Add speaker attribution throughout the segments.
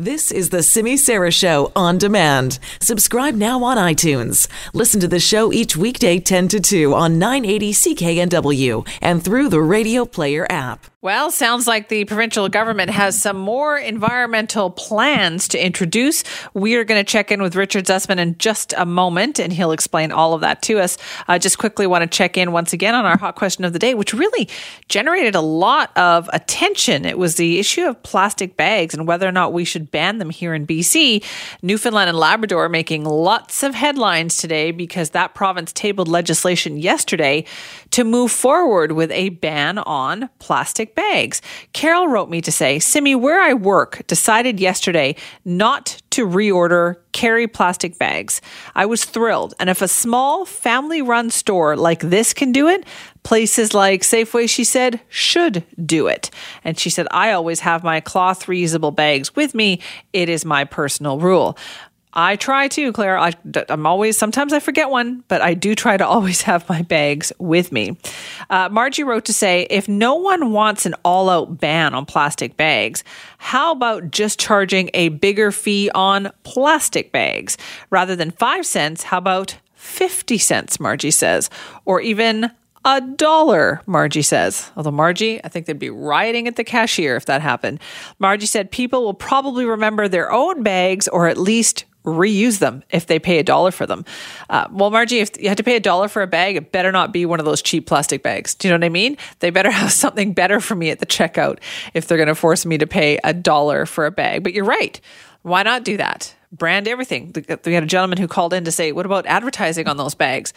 Speaker 1: This is the Simi Sara Show on demand. Subscribe now on iTunes. Listen to the show each weekday 10 to 2 on 980 CKNW and through the Radio Player app.
Speaker 2: Well, sounds like the provincial government has some more environmental plans to introduce. We are going to check in with Richard Zussman in just a moment, and he'll explain all of that to us. I just quickly want to check in once again on our hot question of the day, which really generated a lot of attention. It was the issue of plastic bags and whether or not we should ban them here in BC. Newfoundland and Labrador making lots of headlines today because that province tabled legislation yesterday to move forward with a ban on plastic bags. Carol wrote me to say, Simi, where I work decided yesterday not to reorder carry plastic bags. I was thrilled. And if a small family run store like this can do it, places like Safeway, she said, should do it. And she said, I always have my cloth reusable bags with me. It is my personal rule. I try to, Claire. I, am always, sometimes I forget one, but I do try to always have my bags with me. Uh, Margie wrote to say if no one wants an all out ban on plastic bags, how about just charging a bigger fee on plastic bags? Rather than five cents, how about 50 cents, Margie says, or even a dollar, Margie says. Although, Margie, I think they'd be rioting at the cashier if that happened. Margie said people will probably remember their own bags or at least reuse them if they pay a dollar for them. Uh, well, Margie, if you had to pay a dollar for a bag, it better not be one of those cheap plastic bags. Do you know what I mean? They better have something better for me at the checkout if they're going to force me to pay a dollar for a bag. But you're right. Why not do that? Brand everything. We had a gentleman who called in to say, What about advertising on those bags?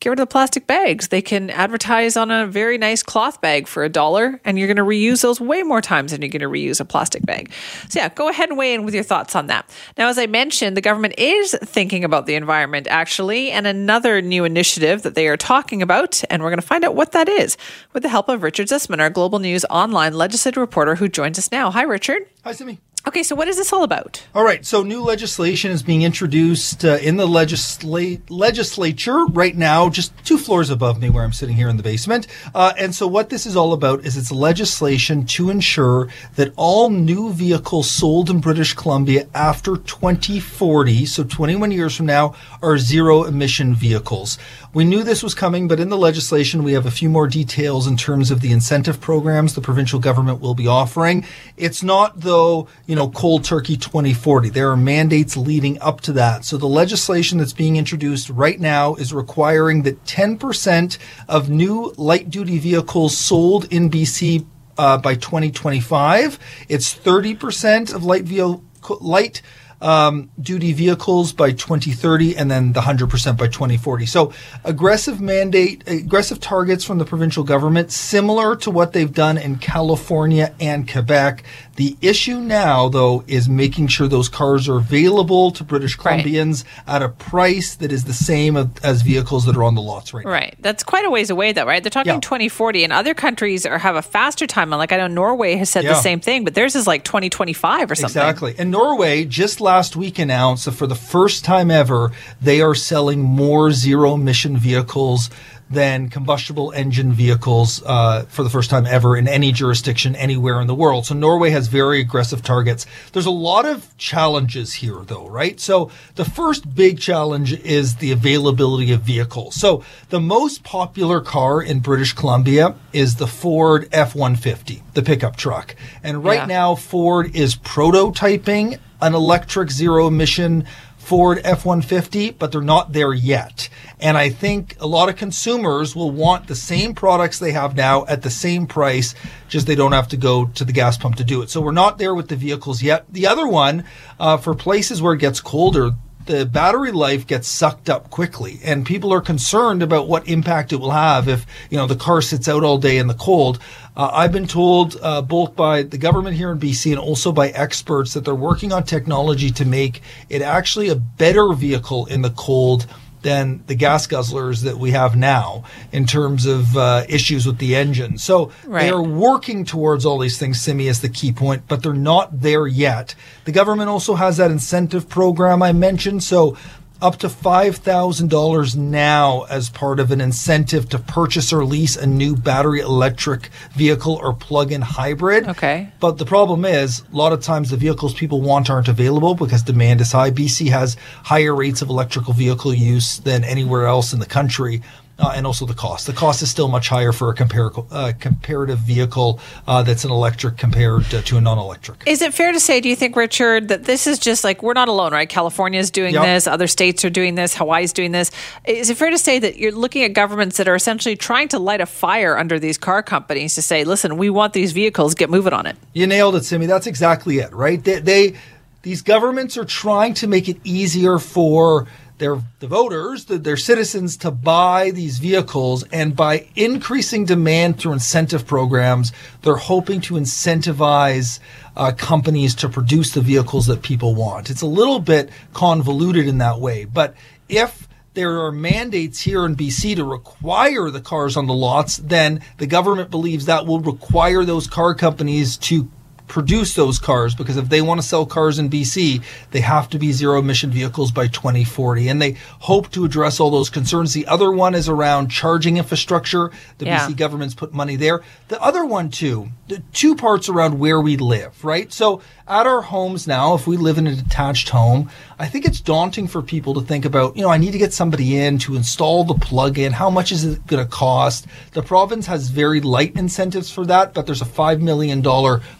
Speaker 2: get rid of the plastic bags. They can advertise on a very nice cloth bag for a dollar, and you're going to reuse those way more times than you're going to reuse a plastic bag. So, yeah, go ahead and weigh in with your thoughts on that. Now, as I mentioned, the government is thinking about the environment actually, and another new initiative that they are talking about, and we're going to find out what that is with the help of Richard Zussman, our Global News online legislative reporter who joins us now. Hi, Richard.
Speaker 3: Hi, Simi.
Speaker 2: Okay, so what is this all about?
Speaker 3: All right, so new legislation is being introduced uh, in the legisla- legislature right now, just two floors above me where I'm sitting here in the basement. Uh, and so, what this is all about is it's legislation to ensure that all new vehicles sold in British Columbia after 2040, so 21 years from now, are zero emission vehicles. We knew this was coming, but in the legislation, we have a few more details in terms of the incentive programs the provincial government will be offering. It's not, though, you know, cold turkey 2040. There are mandates leading up to that. So the legislation that's being introduced right now is requiring that 10% of new light duty vehicles sold in BC uh, by 2025. It's 30% of light vehicle light um, duty vehicles by 2030 and then the 100% by 2040. So aggressive mandate, aggressive targets from the provincial government, similar to what they've done in California and Quebec. The issue now, though, is making sure those cars are available to British Columbians right. at a price that is the same as vehicles that are on the lots right now.
Speaker 2: Right. That's quite a ways away, though, right? They're talking yeah. 2040, and other countries are, have a faster timeline. Like I know Norway has said yeah. the same thing, but theirs is like 2025 or something.
Speaker 3: Exactly. And Norway just last week announced that for the first time ever, they are selling more zero emission vehicles than combustible engine vehicles uh, for the first time ever in any jurisdiction anywhere in the world. So Norway has very aggressive targets. There's a lot of challenges here, though, right? So the first big challenge is the availability of vehicles. So the most popular car in British Columbia is the Ford F 150, the pickup truck. And right yeah. now, Ford is prototyping an electric zero emission Ford F 150, but they're not there yet. And I think a lot of consumers will want the same products they have now at the same price, just they don't have to go to the gas pump to do it. So we're not there with the vehicles yet. The other one, uh, for places where it gets colder, the battery life gets sucked up quickly and people are concerned about what impact it will have if you know the car sits out all day in the cold. Uh, i've been told uh, both by the government here in bc and also by experts that they're working on technology to make it actually a better vehicle in the cold than the gas guzzlers that we have now in terms of uh, issues with the engine. So right. they are working towards all these things. Simi is the key point, but they're not there yet. The government also has that incentive program I mentioned. So up to $5,000 now as part of an incentive to purchase or lease a new battery electric vehicle or plug in hybrid.
Speaker 2: Okay.
Speaker 3: But the problem is, a lot of times the vehicles people want aren't available because demand is high. BC has higher rates of electrical vehicle use than anywhere else in the country uh, and also the cost. The cost is still much higher for a compar- uh, comparative vehicle uh, that's an electric compared to a non-electric.
Speaker 2: Is it fair to say, do you think, Richard, that this is just like we're not alone, right? California is doing
Speaker 3: Yep.
Speaker 2: this, other states are doing this, Hawaii's doing this. Is it fair to say that you're looking at governments that are essentially trying to light a fire under these car companies to say, listen, we want these vehicles, get moving on it?
Speaker 3: You nailed it, Simi. That's exactly it, right? They, they these governments are trying to make it easier for their the voters, the, their citizens, to buy these vehicles, and by increasing demand through incentive programs, they're hoping to incentivize uh, companies to produce the vehicles that people want. It's a little bit convoluted in that way, but if there are mandates here in BC to require the cars on the lots, then the government believes that will require those car companies to produce those cars because if they want to sell cars in BC, they have to be zero emission vehicles by 2040. And they hope to address all those concerns. The other one is around charging infrastructure. The
Speaker 2: Yeah.
Speaker 3: BC government's put money there. The other one too, the two parts around where we live, right? So at our homes now, if we live in a detached home, I think it's daunting for people to think about, you know, I need to get somebody in to install the plug-in. How much is it going to cost? The province has very light incentives for that, but there's a $5 million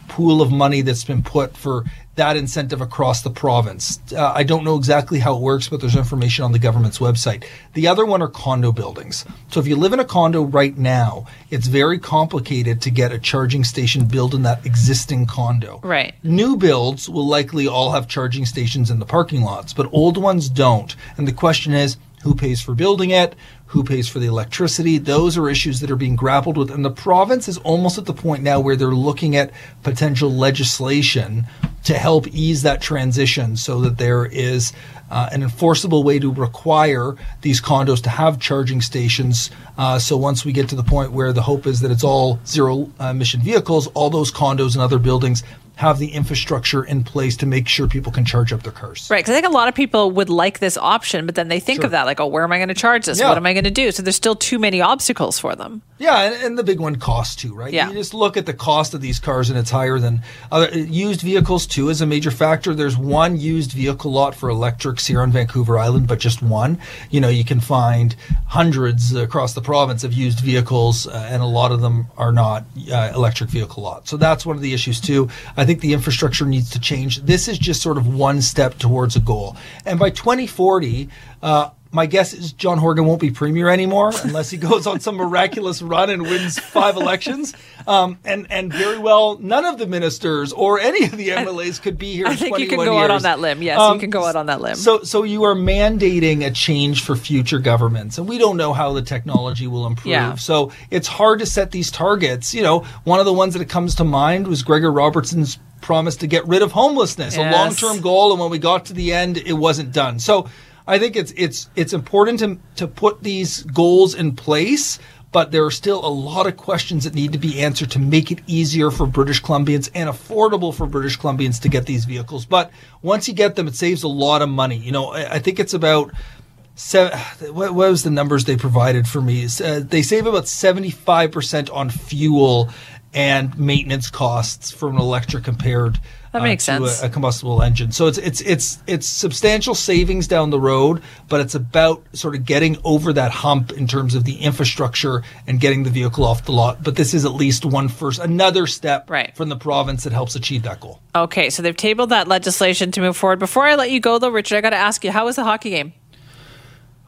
Speaker 3: pool of money that's been put for that incentive across the province. Uh, I don't know exactly how it works, but there's information on the government's website. The other one are condo buildings. So if you live in a condo right now, it's very complicated to get a charging station built in that existing condo.
Speaker 2: Right.
Speaker 3: New builds will likely all have charging stations in the parking lots, but old ones don't. And the question is, who pays for building it? Who pays for the electricity? Those are issues that are being grappled with. And the province is almost at the point now where they're looking at potential legislation to help ease that transition so that there is uh, an enforceable way to require these condos to have charging stations. Uh, so once we get to the point where the hope is that it's all zero uh, emission vehicles, all those condos and other buildings have the infrastructure in place to make sure people can charge up their cars.
Speaker 2: Right. Because I think a lot of people would like this option, but then they think
Speaker 3: Sure.
Speaker 2: of that like, oh, where am I going to charge this?
Speaker 3: Yeah.
Speaker 2: What am I going to do? So there's still too many obstacles for them.
Speaker 3: Yeah, and, and the big one cost too, right?
Speaker 2: Yeah.
Speaker 3: You just look at the cost of these cars, and it's higher than other used vehicles too. Is a major factor. There's one used vehicle lot for electrics here on Vancouver Island, but just one. You know, you can find hundreds across the province of used vehicles, uh, and a lot of them are not uh, electric vehicle lots. So that's one of the issues too. I think the infrastructure needs to change. This is just sort of one step towards a goal, and by 2040. Uh, my guess is John Horgan won't be premier anymore unless he goes on some miraculous run and wins five elections. Um, and and very well, none of the ministers or any of the MLAs could be here.
Speaker 2: I
Speaker 3: in
Speaker 2: think you can
Speaker 3: 21
Speaker 2: go out on that limb. Yes,
Speaker 3: Um,
Speaker 2: you can go out on that limb.
Speaker 3: So so you are mandating a change for future governments, and we don't know how the technology will improve.
Speaker 2: Yeah.
Speaker 3: So it's hard to set these targets. You know, one of the ones that comes to mind was Gregor Robertson's promise to get rid of homelessness,
Speaker 2: Yes.
Speaker 3: a long-term goal, and when we got to the end, it wasn't done. So I think it's it's it's important to to put these goals in place. But there are still a lot of questions that need to be answered to make it easier for British Columbians and affordable for British Columbians to get these vehicles. But once you get them, it saves a lot of money. You know, I, think it's about seven, what, what was the numbers they provided for me? Uh, they save about 75% on fuel and maintenance costs for an electric compared
Speaker 2: That makes
Speaker 3: uh, to
Speaker 2: sense.
Speaker 3: A, a combustible engine. So it's it's it's it's substantial savings down the road, but it's about sort of getting over that hump in terms of the infrastructure and getting the vehicle off the lot. But this is at least one first another step
Speaker 2: Right.
Speaker 3: from the province that helps achieve that goal.
Speaker 2: Okay, so they've tabled that legislation to move forward. Before I let you go, though, Richard, I got to ask you, how was the hockey game?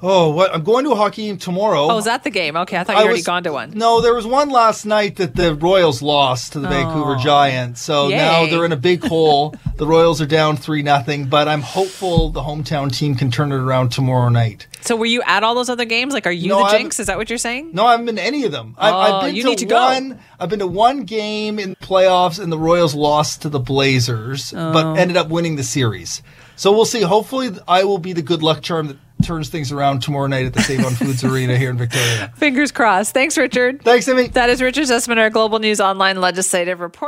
Speaker 3: Oh, what I'm going to a hockey game tomorrow.
Speaker 2: Oh, is that the game? Okay, I thought you
Speaker 3: I
Speaker 2: already
Speaker 3: was-
Speaker 2: gone to one.
Speaker 3: No, there was one last night that the Royals lost to the Vancouver oh. Giants. So now they're in a big hole. The Royals are down three nothing, but I'm hopeful the hometown team can turn it around tomorrow night.
Speaker 2: So were you at all those other games? Like, are you
Speaker 3: No,
Speaker 2: the jinx? Is that what you're saying?
Speaker 3: No, I haven't been to any of them. I,
Speaker 2: Oh,
Speaker 3: I've been
Speaker 2: you
Speaker 3: to,
Speaker 2: need to go.
Speaker 3: one. I've been to one game in the playoffs, and the Royals lost to the Blazers,
Speaker 2: Oh.
Speaker 3: but ended up winning the series. So we'll see. Hopefully, I will be the good luck charm that turns things around tomorrow night at the Save on Foods Arena here in Victoria.
Speaker 2: Fingers crossed. Thanks, Richard.
Speaker 3: Thanks, Emmy.
Speaker 2: That is Richard Zussman, our Global News Online legislative report.